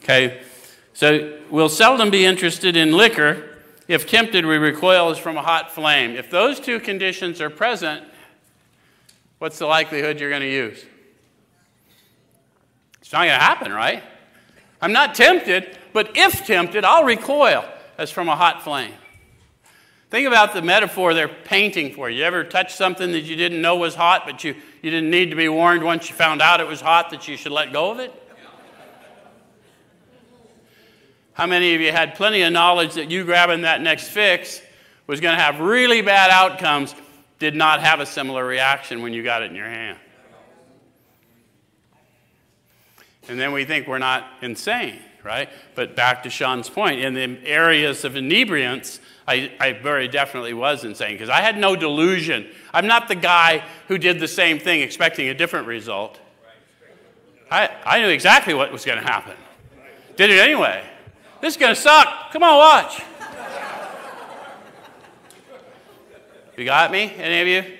Okay? So we'll seldom be interested in liquor. If tempted, we recoil as from a hot flame. If those two conditions are present, what's the likelihood you're going to use? It's not going to happen, right? I'm not tempted, but if tempted, I'll recoil as from a hot flame. Think about the metaphor they're painting for you. You ever touch something that you didn't know was hot, but you, you didn't need to be warned once you found out it was hot that you should let go of it? How many of you had plenty of knowledge that you grabbing that next fix was going to have really bad outcomes, did not have a similar reaction when you got it in your hand? And then we think we're not insane, right? But back to Sean's point, in the areas of inebriance, I, I very definitely was insane because I had no delusion. I'm not the guy who did the same thing expecting a different result. I, I knew exactly what was going to happen. Did it anyway. This is going to suck. Come on, watch. You got me? Any of you?